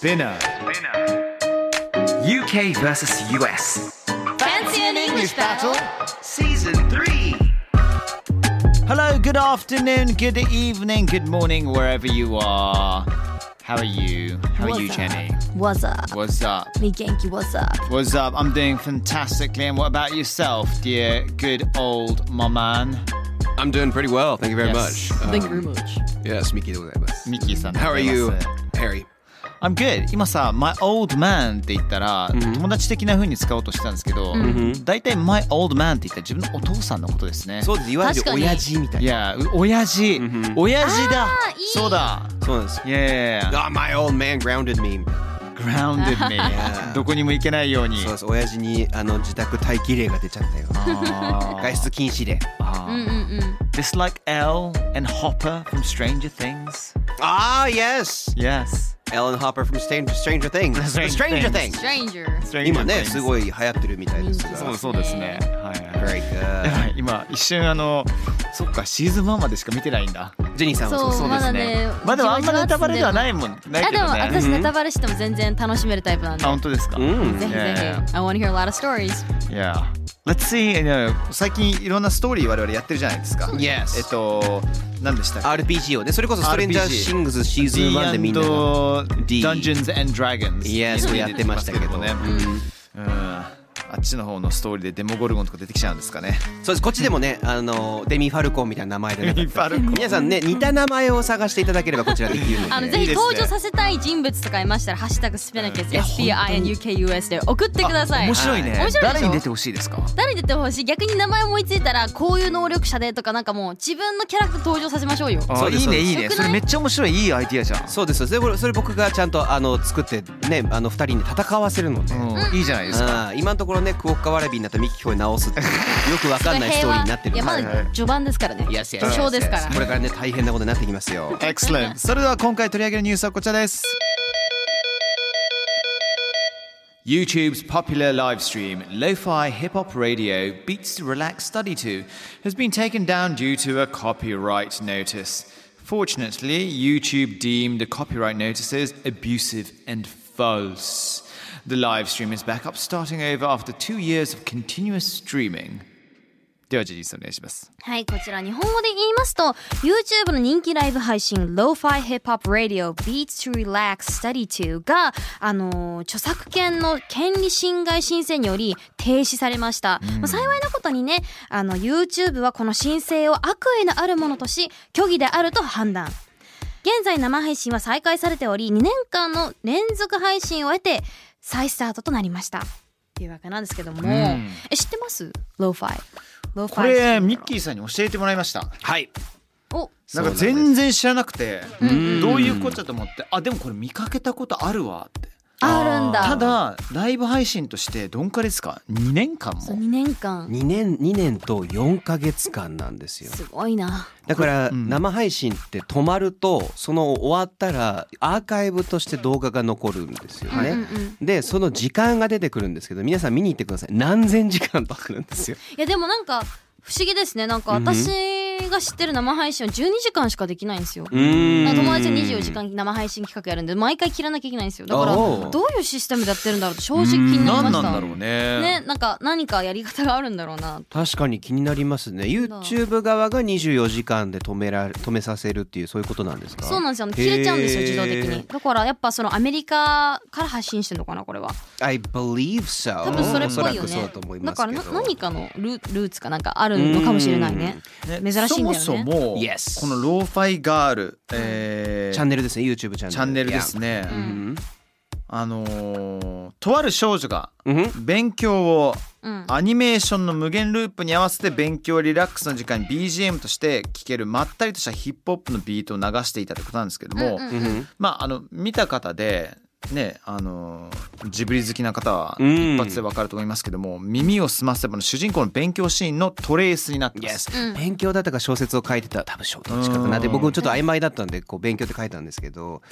Spinner. UK versus US. Fancy an English battle? Season 3. Hello, good afternoon, good evening, good morning, wherever you are. How are you? How what's are you, up? Jenny? What's up? What's up? Me Genki, what's up? What's up? I'm doing fantastically. And what about yourself, dear good old moman? I'm doing pretty well. Thank you very yes. much. Thank um, you very much. Yes, Miki How are you, uh, Harry? I'm good. 今さ、my old man って言ったら、友達的な風に使おうとしてたんですけど、大体 my old man って言ったら自分のお父さんのことですね。そうです。いわゆる親父みたいな。いや、う親父、親父だそうだそうなんです。Yeah, Ah, my old man grounded me. grounded me どこにも行けないようにそうです。親父にあの自宅待機令が出ちゃったよ。外出禁止令。あーうんうんうん。Just like Elle and Hopper from Stranger Things Ah, yes. Yes Ellen Hopper from Stranger, Stranger Things. Stranger Stranger Things. Things. Stranger. 今ね、Stranger Things. すごい流行ってるみたいですが。そうそうですね。はいはい。Very 今一瞬あのそっかシーズン1までしか見てないんだ。ジェニーさんは。そうそうまだねまあでもあんまネタバレではないもん。ないあでもけどね私ネタバレしても全然楽しめるタイプなんで。あ本当ですか？うん。ぜひぜひ. I want to hear a lot of stories. Yeah. Let's see いや最近いろんなストーリー我々やってるじゃないですか。Yes. えっと何でしたっけ？RPG を。ね、それこそストレンジャーシングスシーズン1でみんなが。D&D D Dungeons and Dragons Yes をやってましたけど。ねうんあっちの方のストーリーでデモゴルゴンとか出てきちゃうんですかね。そうです。こっちでもねあのデミ・ファルコンみたいな名前でね。デミファルコン。皆さんね似た名前を探していただければこちらできるので。あのぜひ登場させたい人物とかいましたら「ハッシュタグスペナケス SPINUKUS」で送ってください。面白いね。面白い誰に出てほしいですか？誰に出てほしい逆に名前思いついたらこういう能力者でとかなんかもう自分のキャラクター登場させましょうよ。あいいねいいね。それめっちゃ面白いいいアイディアじゃん。そうです。それそれ僕がちゃんとあの作ってねあの二人に戦わせるので、うんいいじゃないですか。今のところねクオッカワラビになったミキキョイ直すっていうよくわかんないストーリーになってるいやまはいだ序盤ですからね序章ですからこれからね大変なことになってきますよ Excellent それでは今回取り上げるニュースはこちらです YouTube's popular live stream, Lo-Fi Hip Hop Radio Beats to Relax Study To, has been taken down due to a copyright notice. Fortunately, YouTube deemed the copyright notices abusive and false. The live stream is back up, starting over after two years of continuous streaming. では、ジェニーさんお願いします。はい、こちら日本語で言いますと YouTube の人気ライブ配信 Lo-Fi Hip Hop Radio Beats to Relax Study To が、あのー著作権の権利侵害申請により停止されました、まあ幸いなことにねあの YouTube はこの申請を悪意のあるものとし虚偽であると判断現在生配信は再開されており2年間の連続配信を得て再スタートとなりました。っていうわけなんですけども、え知ってます ?Lo-Fi これ、ミッキーさんに教えてもらいました。はい。おなんか全然知らなくて、どういうことだと思って、あ、でもこれ見かけたことあるわって。あるんだ。ただ、ライブ配信としてどんかですか ?2 年間そうも。2年間。2年2年と4ヶ月間なんですよ。すごいな。だからん。生配信って止まるとその終わったらアーカイブとして動画が残るんですよね。うんうんでその時間が出てくるんですけど皆さん見に行ってください。何千時間とかなんですよ。いやでもなんか不思議ですね。なんか私が知ってる生配信は12時間しかできないんですよ。友達は24時間生配信企画やるんで毎回切らなきゃいけないんですよ。だからどういうシステムでやってるんだろうって正直気になりました。何なんだろうね。ねなんか何かやり方があるんだろうな。確かに気になりますね。YouTube 側が24時間で止められ止めさせるっていうそういうことなんですか？そうなんですよ。消えちゃうんですよ自動的に。だからやっぱそのアメリカから発信してるのかなこれは。I believe so 多分それっぽいよね。だと思いだから何かのルルーツかなんかあるのかもしれないね。ね珍しいんだよねそもそも、Yes. このローファイガール、えーチャンネルですね YouTube チャンネル。チャンネルですね。うん。あのーとある少女がうん。勉強をうん。アニメーションの無限ループに合わせて勉強リラックスの時間に BGM として聴けるまったりとしたヒップホップのビートを流していたってことなんですけども、うんうんうん。まああの見た方でねあのジブリ好きな方はうん。一発でわかると思いますけども、耳を澄ませばの主人公の勉強シーンのトレースになってます。Yes、勉強だったか小説を書いてた。多分小どっちかかなで僕ちょっと曖昧だったんでこう勉強って書いたんですけど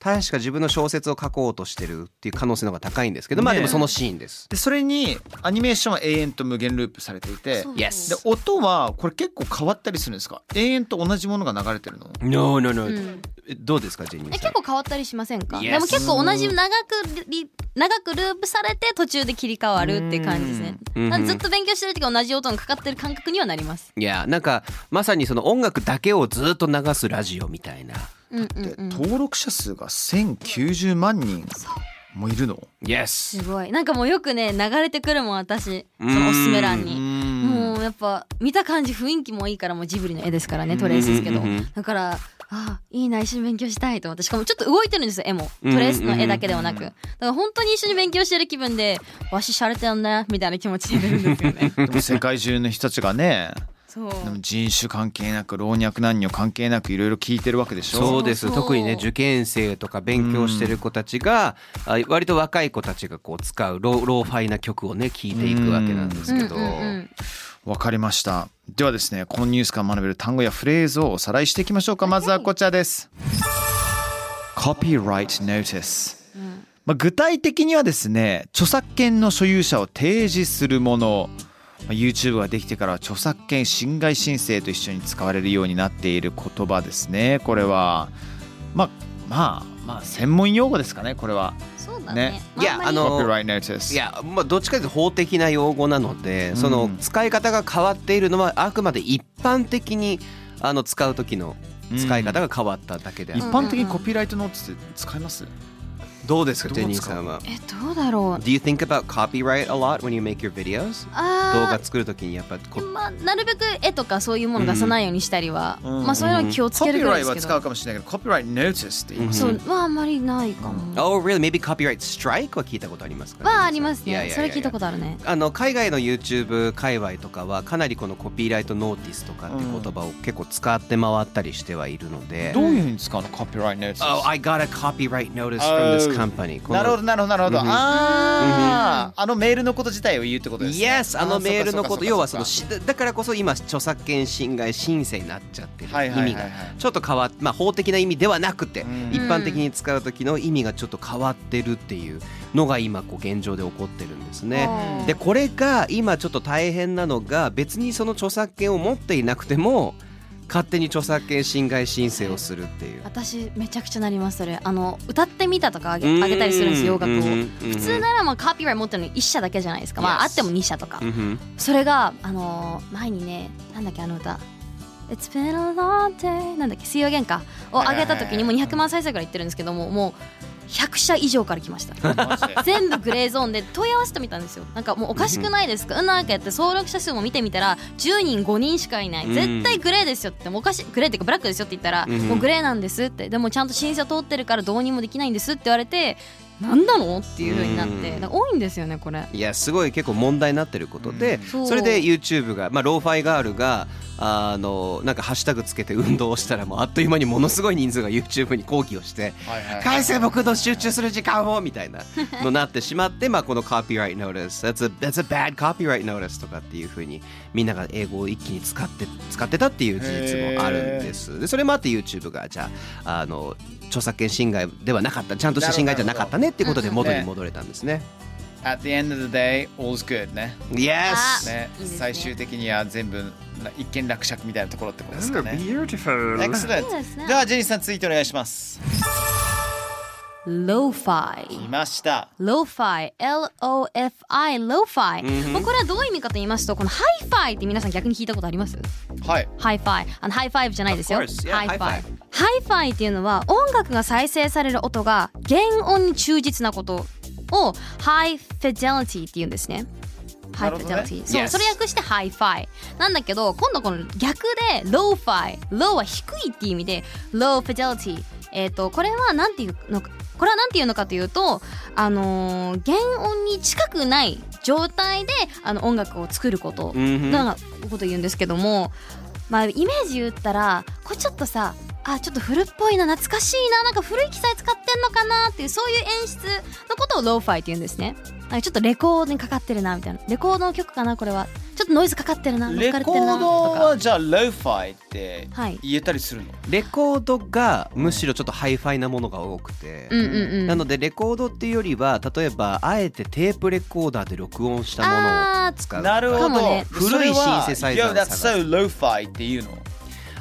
確か自分の小説を書こうとしてるっていう可能性の方が高いんですけど、まあねでもそのシーンです。でそれにアニメーションは永遠と無限ループされていて。そう Yes で音はこれ結構変わったりするんですか？永遠と同じものが流れてるの？No no no、うん。えどうですかジェニーさん？え結構変わったりしませんか？Yes でも結構同じ長くリ長くループされて途中で切り替わるっていう感じですね。ずっと勉強してる時は同じ音がかかってる感覚にはなります。いやなんかまさにその音楽だけをずっと流すラジオみたいな。うんうんでうん。登録者数が1090万人もいるの？Yes すごい。なんかもうよくね流れてくるもん私。そのおすすめ欄うにん。もうやっぱ見た感じ雰囲気もいいからもうジブリの絵ですからねトレースですけど。うんうんうんだからあいいな一緒に勉強したいと思って。しかもちょっと動いてるんですよ絵もトレースの絵だけではなく。だから本当に一緒に勉強してる気分でわししゃれてんねみたいな気持ちになるんですよね。でも世界中の人たちがねそう。でも人種関係なく老若男女関係なくいろいろ聞いてるわけでしょ？そうです。そう特にね受験生とか勉強してる子たちが、あ割と若い子たちがこう使うロー lo-fi な曲をね聴いていくわけなんですけど、うんうんうんわかりました。ではですねこのニュースから学べる単語やフレーズをおさらいしていきましょうか。まずはこちらです。Copyright Notice、まあ、具体的にはですね著作権の所有者を提示するもの。まあ YouTube ができてからは著作権侵害申請と一緒に使われるようになっている言葉ですね。これはまあまあまあ専門用語ですかねこれは。そうだね。ね。いやあの Copyright Notice いやまあどっちかというと法的な用語なので、その使い方が変わっているのはあくまで一般的にあの使う時の使い方が変わっただけである、一般的にコピーライトノーツって使います？どうですかジェニーさんは？えどうだろう？Do you think about copyright a lot when you make your videos? 動あ画作る時にやっぱこーまあなるべく絵とかそういうもの出さないようにしたりは、うん。まあそういうのに気をつコピーけるぐらいライトは使うですけど、かもしれないけどコピーライトノーティスって言いますそうはあんまりないかも、Oh really? Maybe copyright strike は聞いたことありますか？はありますね。いやいやいやそれ聞いたことあるね。あの海外の YouTube 界隈とかはかなりこのコピーライトノーティスとかっていう言葉を結構使って回ったりしてはいるので、どういうふうに使うの？コピーライトノーティス Oh, I got a copyright notice from this company. このなるほどなるほどなるほど、うんあああのメールのこと自体を言うってことですね。Yes あのメールのこと。要はそのだからこそ今著作権侵害申請になっちゃってる意味が。ちょっと変わっまあ法的な意味ではなくてうん。一般的に使う時の意味がちょっと変わってるっていうのが今こう現状で起こってるんですね。うん。でこれが今ちょっと大変なのが別にその著作権を持っていなくても勝手に著作権侵害申請をするっていう。私めちゃくちゃなりますそれ。あの歌ってみたとかあげあげたりするんです洋楽を。普通ならまあカピーライト持ってるの1社だけじゃないですか。まああっても2社とか。それがあのー前にねなんだっけあの歌。It's been a long day なんだっけ水曜喧嘩を上げた時にもう200万再生ぐらいいってるんですけどももう100社以上から来ました。全部グレーゾーンで問い合わせてみたんですよ。なんかもうおかしくないですか？うん。なんかやって登録者数も見てみたら10人5人しかいない。うん。絶対グレーですよって。もうおかしい。グレーっていうかブラックですよって言ったらうん。もうグレーなんですって。でもちゃんと申請を通ってるからどうにもできないんですって言われてなんなのっていう風になって多いんですよねこれ。いやすごい結構問題になってることで、それで YouTube が、まあ、ローファイガールがあのなんかハッシュタグつけて運動をしたらもうあっという間にものすごい人数が YouTube に抗議をして「返せ僕の集中する時間を!」みたいなのなってしまって、まあ、この copyright notice that's a, that's a bad copyright notice とかっていうふうにみんなが英語を一気に使って使ってたっていう事実もあるんです。でそれもあって YouTube がじゃああの著作権侵害ではなかったちゃんとした侵害じゃなかったねっていうことで元に戻れたんですね。At the end of the day all's good ね。Yes! ねいいですね。最終的には全部な一見落着みたいなところってことですかね。Beautiful! Excellent そうですねではジェニーさん続いてお願いします Lo-fi. いました。Lo-fi L-O-F-I. Lo-fi、まあこれはどういう意味かと言いますとこのハイファイって皆さん逆に聞いたことあります？はい。 Hi-fi あの high five じゃないですよ。Yeah, ハイファイハイファイっていうのは音楽が再生される音が原音に忠実なことを high fidelity って言うんですね。High fidelity、ほそう Yes それ訳してハイファイなんだけど今度この逆でローファイローは低いっていう意味で low fidelity えっ、とこれはなんていうのかこれはなんていうのかというとあのー原音に近くない状態であの音楽を作ることうんのことを言うんですけども、まあイメージ言ったらこれちょっとさあちょっと古っぽいな懐かしいななんか古い機材使ってんのかなっていうそういう演出のことをローファイって言うんですね。ちょっとレコードにかかってるなみたいな。レコードの曲かなこれは。ちょっとノイズかかってるなレコかれてるなードはじゃあローファイってはい。言えたりするの、レコードがむしろちょっとハイファイなものが多くて、うんうんうん。なのでレコードっていうよりは例えばあえてテープレコーダーで録音したものあを使うなるほど、ね。古いシンセサイザーを Yo, that's so lo-fi っていうの？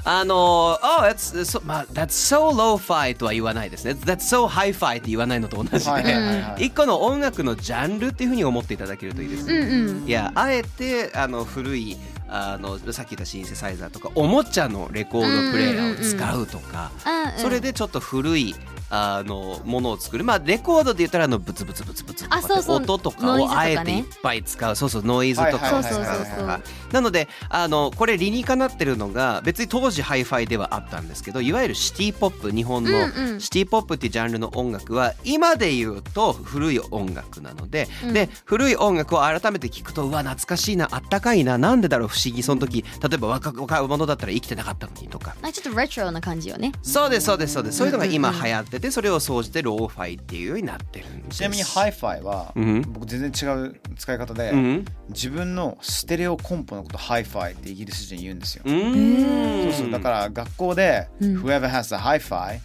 あの、oh, that's, so, まあ、that's so lo-fi とは言わないですね。That's so hi-fi って言わないのと同じで、はいはいはいはい一個の音楽のジャンルっていうふうに思っていただけるといいですね。うんうんいや、あえてあの古いあのさっき言ったシンセサイザーとかおもちゃのレコードプレイヤーを使うとか、うんうんそれでちょっと古いあのものを作る。まあレコードで言ったらあのブツブツブツブツとかそうそう。音とかをあえていっぱい使う。そうそうノイズとか。を使うはいはいはいはい。そうそうそうそうなのであのこれ理にかなってるのが別に当時ハイファイではあったんですけどいわゆるシティポップ日本のうんうん。シティポップっていうジャンルの音楽は今で言うと古い音楽なので、で古い音楽を改めて聞くとうわ懐かしいなあったかいななんでだろう不思議その時例えば若若者だったら生きてなかったのにとか。ちょっとレトロな感じよね。そうですそうですそうです。そういうのが今流行っててそれを総じてローファイっていうようになってるんです。ちなみにハイファイは、うん。僕全然違う使い方で、うん。自分のステレオコンポのことハイファイってイギリス人言うんですよ、そうそうだから学校で、Whoever has the hi-fi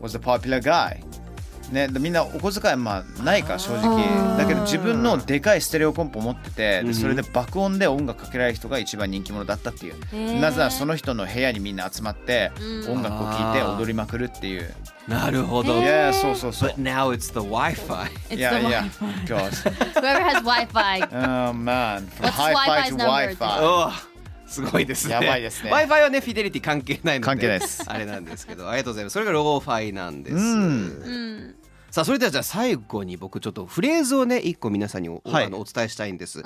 was the popular guy ね、でみんなお小遣いまあないから正直。だけど自分のでかいステレオコンポ持っててでそれで爆音で音楽かけられる人が一番人気者だったっていう、ー。なぜならその人の部屋にみんな集まって音楽を聴いて踊りまくるっていう、なるほど、いやいやそうそうそう。But now it's the Wi-Fi. It's いや the いや Wi-Fi God Whoever has Wi-Fi. Oh man. From What's hi-fi Wi-Fi's to number? Wi-Fi. すごいですね。やばいですね。Wi-Fi はね、フィデリティ関係ないので。関係ないです。あれなんですけど、ありがとうございます。それがローファイなんです。うんさあ、それではじゃあ最後に僕ちょっとフレーズをね、一個皆さんにお,、はい。あのお伝えしたいんです。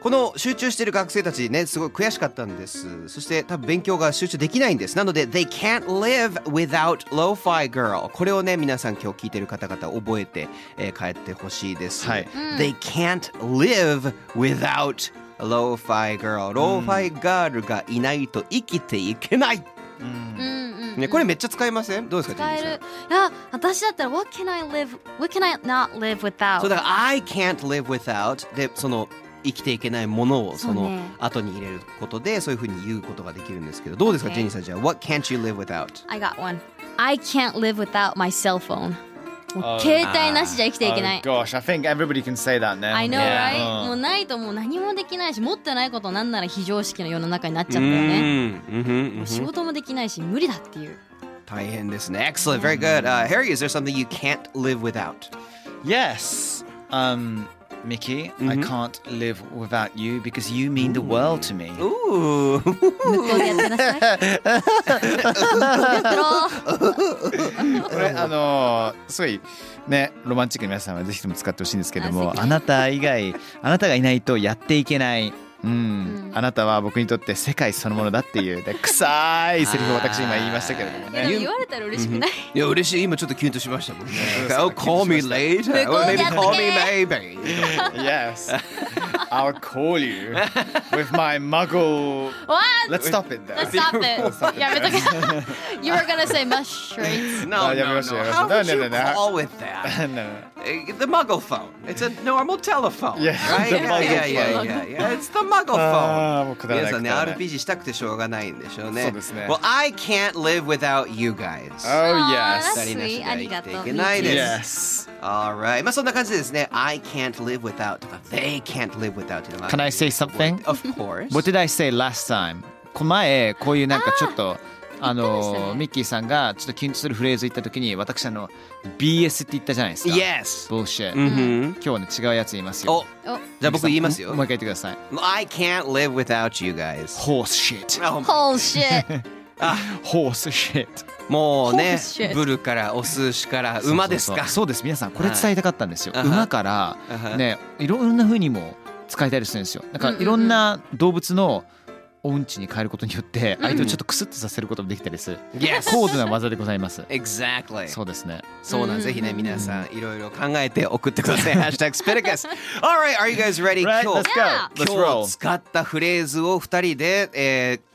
この集中している学生たちねすごい悔しかったんです。そして多分勉強が集中できないんです。なので They can't live without lo-fi girl これをね皆さん今日聞いてる方々覚えて、えー帰ってほしいです、はい。They can't live without lo-fi girl ローファイガールがいないと生きていけない、ね、これめっちゃ使いませんどうですか使えるいや私だったら What can I live What can I not live without そうだから I can't live without でその生きていけないものをその後に入れることでそういうふうに言うことができるんですけどどうですか、ジェニーさんじゃあ What can't you live without? I got one I can't live without my cell phone もう携帯なしじゃ生きていけない Oh gosh I think everybody can say that now I know, right? もうないともう何もできないし持ってないことなんなら非常識の世の中になっちゃったようねんうんうんもう仕事もできないし無理だっていう大変ですね Excellent, very good、uh, Harry, is there something you can't live without? Yes. Um, Mickey, I can't live without you because you mean the world to me. おー向こうでやってなさい向こうでやってろこれあのーすごいねロマンチックな皆さんはぜひとも使ってほしいんですけどもあなた以外あなたがいないとやっていけない。うん、あなたは僕にとって世界そのものだっていう。で臭いセリフを私今言いましたけれどもね。言われたら嬉しくない。いや嬉しい。今ちょっとキュンとしましたもんね。Oh, call me later. Or maybe call me maybe Yes, I'll call you with my muggle. What? Let's stop it there. Let's stop it やめとけ You were gonna say mush rates No, Oh, yeah, no, we no. must- yeah, How no, would no, you no, no. call with that? no, no. Uh, The muggle phone. It's a normal telephone. Yeah, right? the yeah, muggle yeah, yeah, phone. yeah, yeah. It's the muggle あーもう phone. くだらない皆さんね、くだらない RPG したくてしょうがないんでしょうね。そうですね Well, I can't live without you guys. Oh あー yes. 二人なしではありがとう生きていけないで Yes. す。Alright. まあそんな感じでですね。I can't live without とか They can't live without っていうのが Can I say something? Of course. What did I say last time? この前こういうなんかちょっとあのミッキーさんがちょっとキュンとするフレーズ言った時に私あの BS って言ったじゃないですか。Yes. Bullshit、うん今日ね違うやつ言いますよ。じゃあ僕言いますよもう。一回言ってください。I can't live without you guys. Horse shit。Oh, Whole shit Horse shit。もうねブルからお寿司から馬ですかそうです皆さんこれ伝えたかったんですよ。はい馬からあはねいろんな風にも使えたりするんですよ。なんかいろんな動物のおうんちに変えることによって相手をちょっとクスッとさせることもできたりする。Yes. 高度な技でございます。Exactly. そうですね。そうなん、ぜひね、皆さん、いろいろ考えて送ってください。ハッシュタグスペルカス。Alright, are you guys ready? Right, 今 let's 日、go. Let's 今 roll. 日使ったフレーズを二人で、えー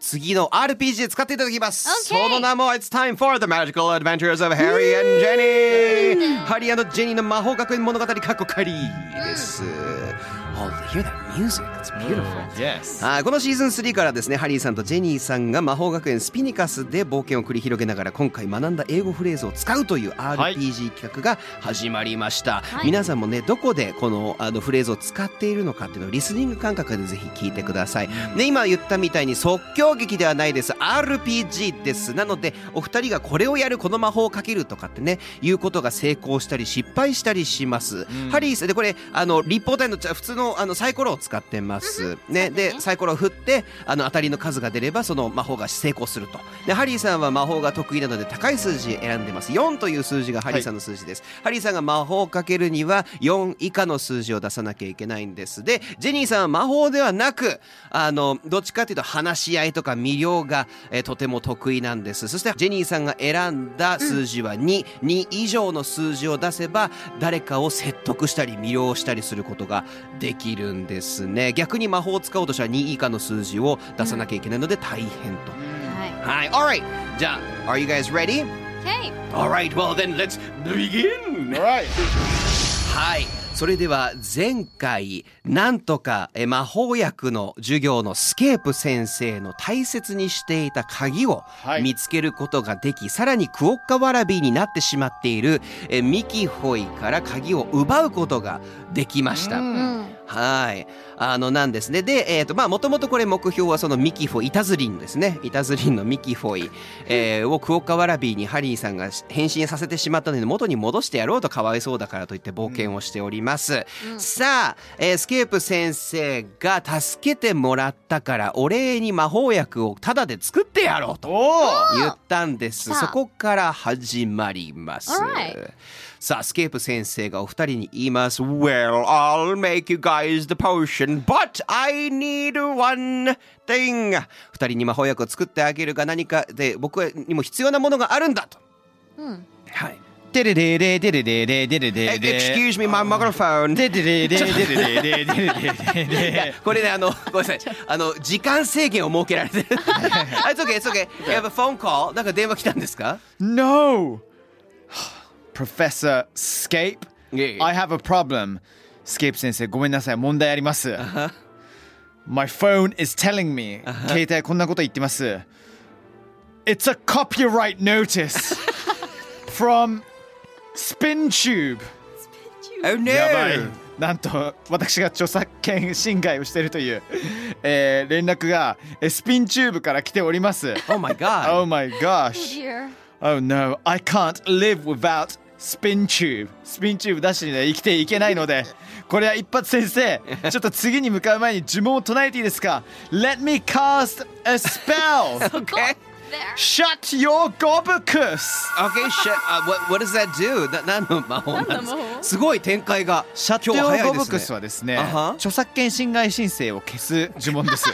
次の RPG で使っていただきます。Okay その名も It's time for the magical adventures of Harry and Jenny! ハリージェニーの魔法学園物語カッコ仮です。Oh, hear that music? It's beautiful. Yes. はいこのシーズン3からですねハリーさんとジェニーさんが魔法学園スピニカスで冒険を繰り広げながら今回学んだ英語フレーズを使うという RPG 企画が始まりました、はい。皆さんもねどこでこのあのフレーズを使っているのかっていうのをリスニング感覚でぜひ聞いてください、ね、今言ったみたいに即興劇ではないです。RPG です。なのでお二人がこれをやるこの魔法をかけるとかってねいうことが成功したり失敗したりします、ハリーさんでこれあの立方体の普通のあのサイコロを使ってます。ね。でサイコロを振ってあの当たりの数が出ればその魔法が成功すると。でハリーさんは魔法が得意なので高い数字選んでます。4という数字がハリーさんの数字です、ハリーさんが魔法をかけるには4以下の数字を出さなきゃいけないんです。でジェニーさんは魔法ではなくあのどっちかというと話し合いとか魅了が、えーとても得意なんです。そしてジェニーさんが選んだ数字は2、2以上の数字を出せば誰かを説得したり魅了したりすることができるんですね逆に魔法を使おうとしたら2以下の数字を出さなきゃいけないので大変と、はい。はい Alright じゃあ Are you guys ready? Okay. Alright well then let's begin All right. はいそれでは前回なんとかえ魔法薬の授業のスケープ先生の大切にしていた鍵をはい見つけることができ、さらにクオッカワラビーになってしまっているえミキホイから鍵を奪うことができました。うん。はい。あの、なんですね。で、えっ、と、まあ、もともとこれ目標はそのミキフォイ、イタズリンですね。イタズリンのミキフォイ、えーをクオッカワラビーにハリーさんが変身させてしまったので、元に戻してやろうとかわいそうだからといって冒険をしております。さあ、えースケープ先生が助けてもらったから、お礼に魔法薬をタダで作ってやろうと。Oh. 言ったんです。そこから始まります。さあ、スケープ先生がお二人に言います。Well, I'll make you guys the potion, but I need one thing. 二人に魔法薬を作ってあげるが何かで僕にも必要なものがあるんだと。うん。はい。Excuse Excuse me, my microphone. これね、あの、ごめんなさい。あの、時間制限を設けられてる。あ、it's okay, it's okay. You have a phone call? なんか電話来たんですか No! Professor Scape, I have a problem. Scape 先生、ごめんなさい、問題あります。My phone is telling me. 携帯こんなこと言ってます。It's a copyright notice from SpinTube. Oh no! やばい。なんと私が著作権侵害をしているという、えー連絡がえスピンチューブから来ております。 Oh my god! Oh my gosh. Dear. Oh no, I can't live without spin tube. スピンチューブなしにね生きていけないので、これは一発先生、ちょっと次に向かう前に呪文を唱えていいですか ?Let me cast a spell! Okay. There. Shut your gobicus! Okay, shit. Uh, what, what does that do? な何の魔法なんです何の魔法？すごい展開が。シャット今日早いヨーゴブクですねスはですね、あは著作権侵害申請を消す呪文です。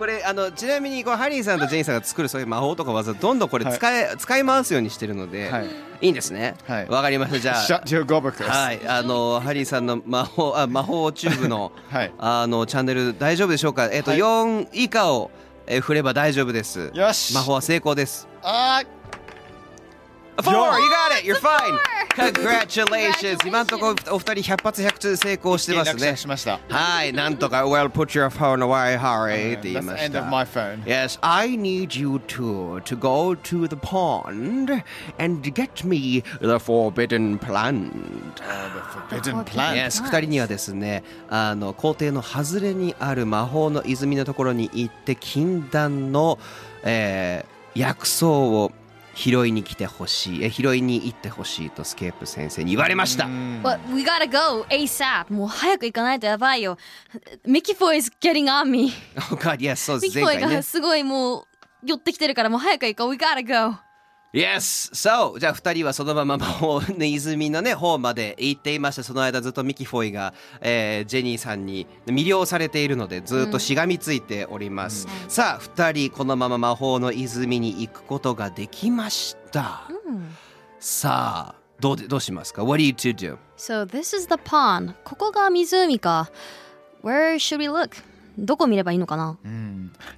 これあのちなみにこうハリーさんとジェインさんが作るそういう魔法とか技どんどんこれ使い、使い回すようにしてるので、はいい、いんですね。はいわかりました。じゃあ。Shut your! はい、あのハリーさんの魔法あ魔法チューブの、はいあのチャンネル大丈夫でしょうか？えっ、と、はい4以下を、えー振れば大丈夫です。よし魔法は成功です。あ Four, you got it, you're fine. Congratulations. 今のところお二人100発100中成功してますね。しました。はい、なんとか Well, put your phone away, Harry って言い That's ま the し end of た。my phone. Yes, I need you two to go to the pond and get me the forbidden plant. Forbidden plant. Yes, 二人にはですね、あの校庭の外れにある魔法の泉のところに行って禁断の、えー薬草を拾いに来てほしい、え拾いに行ってほしいとスケープ先生に言われました。But we gotta go ASAP. もう早く行かないとやばいよ。ミキフォイ is getting on me. Oh God, yes, そうでミキフォイす前回ねが。すごいもう寄ってきてるからもう早く行こう。We gotta go. Yes! So, じゃあ二人はそのまま魔法の泉のね、方まで行っていました。その間ずっとミキフォイが、えージェニーさんに魅了されているので、ずっとしがみついております。さあ、二人このまま魔法の泉に行くことができました。さあ、どうでどうしますか ?What do you to do? So this is the pond. ここが湖か。Where should we look? どこ見ればいいのかな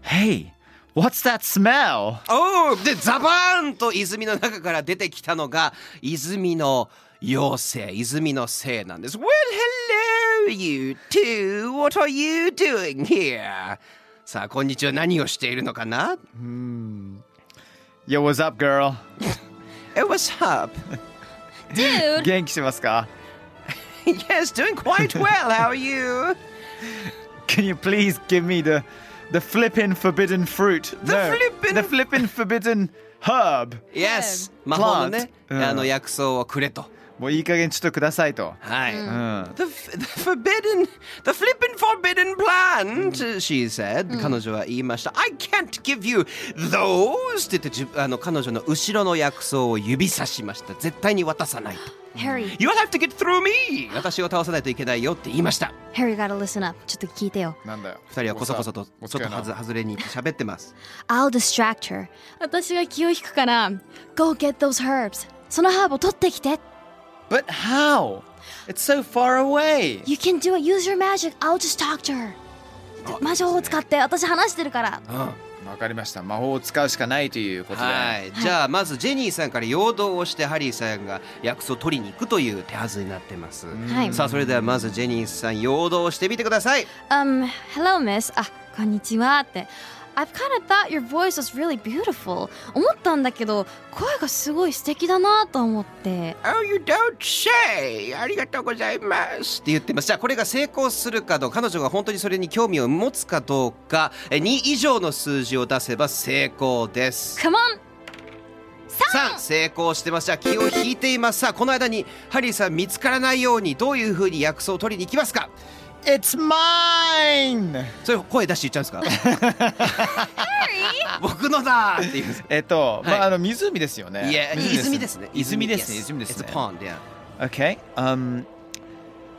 ？Hey, What's that smell? おーでザバーンと泉の中から出てきたのが泉の妖精泉の精なんです Well hello you two What are you doing here? さあこんにちは何をしているのかな Yo, what's up, girl? Hey, what's up? Dude! 元気してますか yes, doing quite well. How are you? Can you please give me the the flippin' forbidden fruit? The no, flippin'- the flippin' forbidden herb. Yes. 魔法のね、 Plant うんあの薬草をくれと。 もういい加減ちょっとくださいと。はい。うん。The, f- the forbidden, the flippin' forbidden plant, she said. 彼女は言いました。I can't give you those! って言ってあの彼女の後ろの薬草を指さしました。絶対に渡さないと。Harry, You have to get through me! 私を倒さないといけないよって言いました。Harry gotta listen up. ちょっと聞いてよ。なんだよ。二人はこそこそとちょっとはず?外れに行って喋ってます。I'll distract her. 私が気を引くから、Go get those herbs. そのハーブを取ってきて。But how? It's so far away. You can do it. Use your magic. I'll just talk to her. 魔女を使って私話してるから。うんわかりました。魔法を使うしかないということで。はい、じゃあまずジェニーさんから陽動をしてハリーさんが薬草を取りに行くという手はずになってます、はい。さあそれではまずジェニーさん陽動をしてみてください Um, hello, miss. あ、こんにちはって。I've kind of thought your voice was really beautiful. 思ったんだけど、声がすごい素敵だなと思って。Oh you don't say. ありがとうございます。って言ってます。じゃあこれが成功するかどうか彼女が本当にそれに興味を持つかどうかえ2以上の数字を出せば成功です。Come on! 3成功してます。じゃあ気を引いています。さあこの間にハリーさん見つからないようにどういうふうに薬草を取りに行きますか？It's mine! それ声出して言っちゃうんですか？僕のだーって言うんですえっと、はいまあ、あの湖ですよね。いや、泉ですね。泉ですね。泉です It's ね a。pond, yeah. Okay. Um,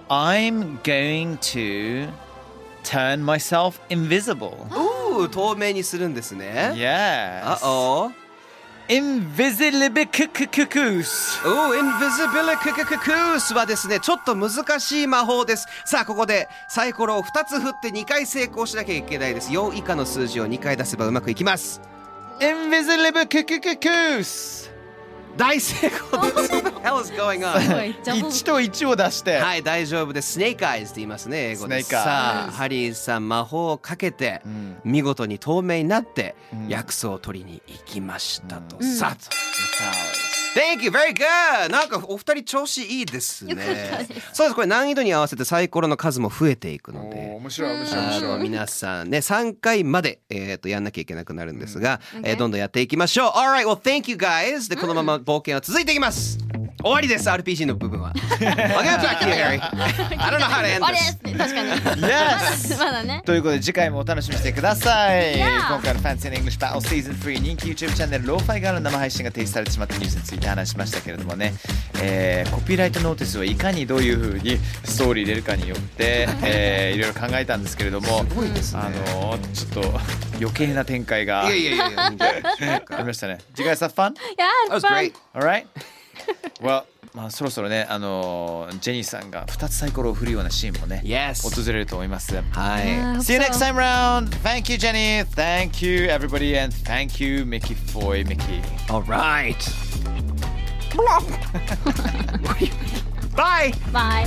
I'm going to turn myself invisible. おー透明にするんですね。Yes. あお.おー、Invisibility Cuckoos はですね、ちょっと難しい魔法です。さあ、ここでサイコロを2つ振って2回成功しなきゃいけないです。4以下の数字を2回出せばうまくいきます。Invisibilibicus. 大成功です。What the hell is going on? 1と1を出して。はい、大丈夫です。スネークアイズって言いますね、英語で。Snake eyes さあ、ハリーさん、魔法をかけて、ん見事に透明になって、ん薬草を取りに行きましたと。うんさあ、Thank you, very good! なんかお二人調子いいですね。よかったです。そうです、これ難易度に合わせてサイコロの数も増えていくので。面白い面白い面白い。皆さんね3回まで、えー、とやんなきゃいけなくなるんですが、えーどんどんやっていきましょう。Alright, well thank you guys. でこのまま冒険は続いていきます終わりです RPG の部分は。I'll get back to you Harry I don't know how to end あれ this 確かに。Yes! まだね。ということで次回もお楽しみにしてください、Yeah 今回の Fancy in English Battle Season 3人気 YouTube チャンネルローファイガーの生配信が停止されてしまったニュースについて話しましたけれどもね、えーコピーライトノーティスをいかにどういうふうにストーリー入れるかによって、えーいろいろ考えたんですけれどもすごいですね。あのちょっと余計な展開が。いやいやいやいや。いありましたね。Did you guys have fun? いや That was great. Alright? Well まあそろそろねあのジェニーさんが2つサイコロを振るようなシーンもね Yes 訪れると思いますはい、See you next time round. Thank you, Jenny. Thank you, everybody, and thank you, Mickey Foy, Mickey. Alright Bye バ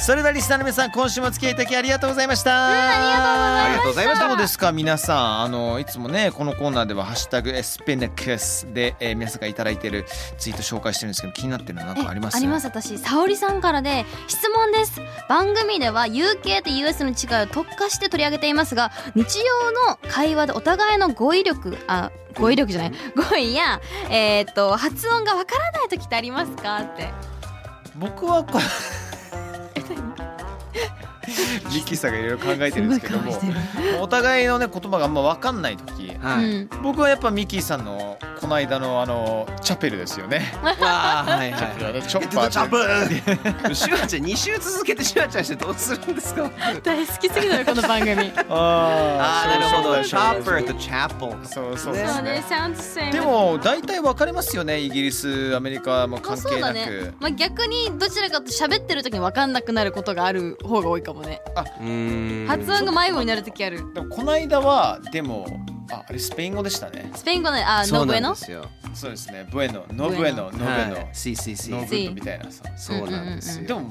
それではリスナーの皆さん、今週もお付き合いいただきありがとうございました。ありがとうございました。どうですか、皆さん。あのいつもね、このコーナーではハッシュタグエスペネクスで、えー皆さんがいただいているツイート紹介してるんですけど、気になってるのなんかあります。あります私沙織さんからで質問です。番組では UK と US の違いを特化して取り上げていますが日常の会話でお互いの語彙力あ語彙力じゃない語彙や、えー、と発音がわからない時ってありますか？って。僕はこれ ミッキーさんがいろいろ考えてるんですけども。お互いのね言葉があんま分かんない時。はい、うん。僕はやっぱミッキーさんのこの間のあのチャペルですよね。あーはいはいチョッパーチャップーシュワちゃん2週続けてシュワちゃんしてどうするんですか？大好きすぎるこの番組。あああなるほどチャップーとチャップルそうそうそですねうね sounds the same でも大体分かれますよねイギリスアメリカもまあ関係なそうだね。く、まあ、逆にどちらかと喋ってる時に分かんなくなることがある方が多いかもね。うーん。発音が迷子になる時ある。でもこの間はでもああれスペイン語でしたね。スペイン語ねあそうノブエノなんですよ。そうですね。ブエノ。ノブエノ。ノブエノ。はい。CCC ノ。ブエノ。みたいな。さそうなんですよ。でも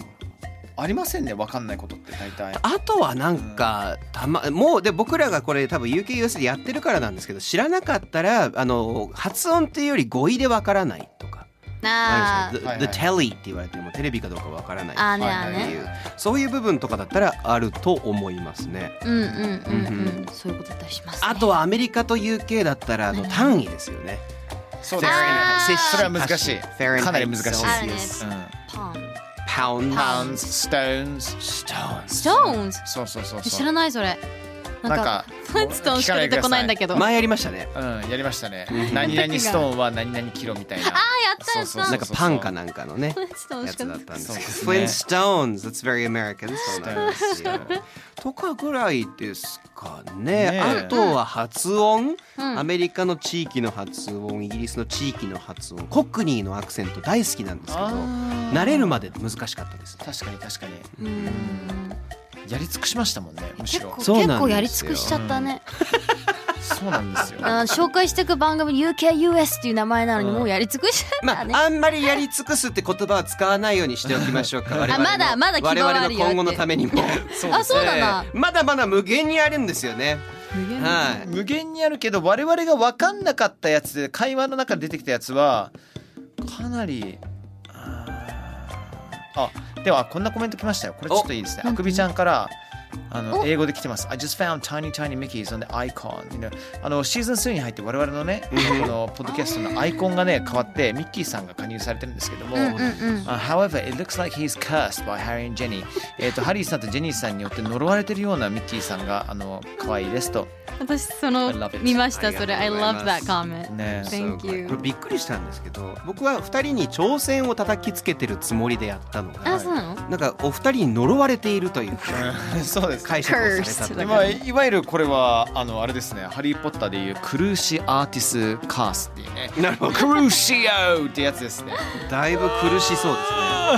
ありませんね。分かんないことって大体。あとはなんかたまもうで僕らがこれ多分 UKUS でやってるからなんですけど知らなかったらあの発音っていうより語彙でわからないとかあ。ーあはい The, はい the telly って言われてもテレビかどうかわからないっていう。そういう部分とかだったらあると思いますね。うんうんうんうん、うん。そういうことだったりします、ね、あとはアメリカと UK だったらあの単位ですよね。そうですね。それは難しい。かなり難しい。ですあるね。うん。パン Pound pounds stones stones Stones そうそうそう知そう。らないそれなんかなんかフッストーンしか出てこないんだけど。あ前やりましたね。うんやりましたね。うん。何々ストーンは何々キロみたいな。あーやったやった。なんかパンかなんかのねフッストーンやつだったんですけど。Flintstones that's very American そうなんですよ。とかぐらいですかね。あとは発音、うん。アメリカの地域の発音イギリスの地域の発音。コックニーのアクセント大好きなんですけど慣れるまで難しかったです。確かに確かに。うーんやり尽くしましたもんねむしろ。結構結構やり尽くしちゃったね、そうなんですよ。紹介していく番組 UKUS っていう名前なのにうん。もうやり尽くしちゃっまあ、たね、あんまりやり尽くすって言葉は使わないようにしておきましょうか。我々のまだまだ希望はあるよ我々の今後のためにも。そうあそうだな、まだまだ無限にあるんですよね。はい。無限にあるけど我々が分かんなかったやつで会話の中で出てきたやつはかなりあではこんなコメント来ましたよ。これちょっといいですね。お。あくびちゃんからあのお。英語で来てます。I just found tiny tiny Mickeys on the icon、you know、あのシーズン2に入って我々のねこのポッドキャストのアイコンがね変わってミッキーさんが加入されてるんですけども、うんうんうん。Uh, however, it looks like he's cursed by Harry and Jenny. えっと、ハリーさんとジェニーさんによって呪われてるようなミッキーさんが、あの、可愛いですと。私その I love it. 見ましたそれ。あ I love that comment. ね Thank you. これびっくりしたんですけど僕は二人に挑戦を叩きつけてるつもりでやったのがあそうなの？なんかお二人に呪われているという そうです。解釈をされたと Cursed でまあ、いわゆるこれは、あの、あれですね、ハリー・ポッターでいうクルーシアーティスカースっていうね。なるほどクルーシオってやつですね。だいぶ苦しそうで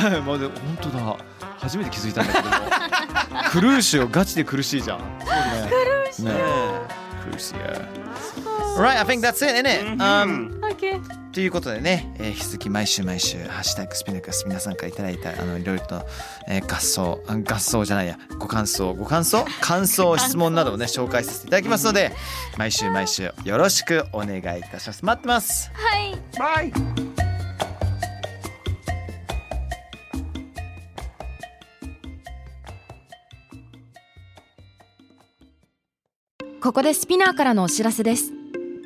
すねもうで本当だ。初めて気づいたんだけども。クルーシオガチで苦しいじゃん。そうね。クルーシオ。クルーシオ。Right, I think that's it, isn't it? Um, OK ということでね、えー引き続き毎週毎週、ハッシュタグスピナカス皆さんからいただいた、あの、いろいろと、えー合奏、あ合奏じゃないや、ご感想、ご感想？感想、質問などをね、紹介させていただきますので、毎週毎週よろしくお願いいたします。待ってます。はいバイここでスピナーからのお知らせです